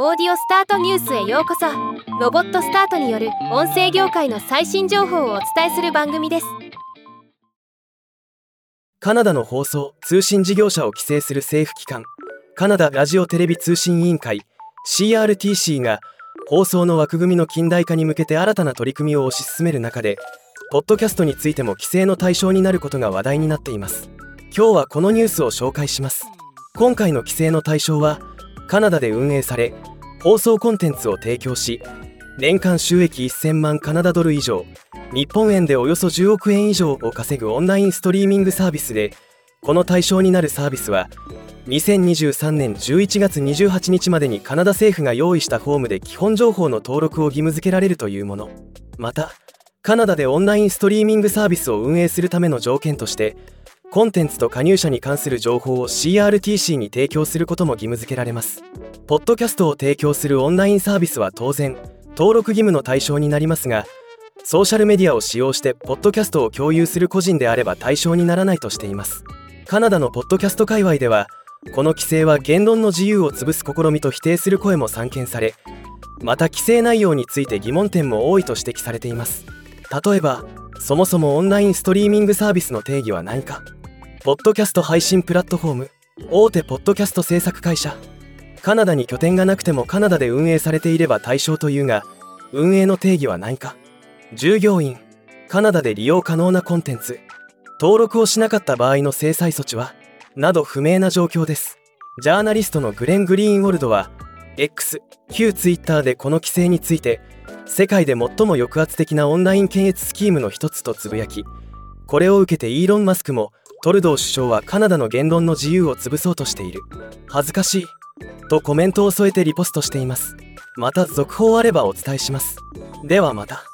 オーディオスタートニュースへようこそ。ロボットスタートによる音声業界の最新情報をお伝えする番組です。カナダの放送通信事業者を規制する政府機関。カナダラジオテレビ通信委員会。CRTC が放送の枠組みの近代化に向けて新たな取り組みを推し進める中でポッドキャストについても規制の対象になることが話題になっています。今日はこのニュースを紹介します。今回の規制の対象はカナダで運営され放送コンテンツを提供し年間収益1000万カナダドル以上日本円でおよそ10億円以上を稼ぐオンラインストリーミングサービスでこの対象になるサービスは2023年11月28日までにカナダ政府が用意したフォームで基本情報の登録を義務付けられるというもの。またカナダでオンラインストリーミングサービスを運営するための条件としてコンテンツと加入者に関する情報を CRTC に提供することも義務付けられます。ポッドキャストを提供するオンラインサービスは当然登録義務の対象になりますがソーシャルメディアを使用してポッドキャストを共有する個人であれば対象にならないとしています。カナダのポッドキャスト界隈ではこの規制は言論の自由を潰す試みと否定する声も散見されまた規制内容について疑問点も多いと指摘されています。例えばそもそもオンラインストリーミングサービスの定義は何か。ポッドキャスト配信プラットフォーム。大手ポッドキャスト制作会社。カナダに拠点がなくてもカナダで運営されていれば対象というが運営の定義は何か。従業員。カナダで利用可能なコンテンツ。登録をしなかった場合の制裁措置はなど不明な状況です。ジャーナリストのグレン・グリーンウォルドは X 旧 Twitter でこの規制について世界で最も抑圧的なオンライン検閲スキームの一つとつぶやきこれを受けてイーロン・マスクもトルドー首相はカナダの言論の自由を潰そうとしている。恥ずかしい。とコメントを添えてリポストしています。また続報あればお伝えします。ではまた。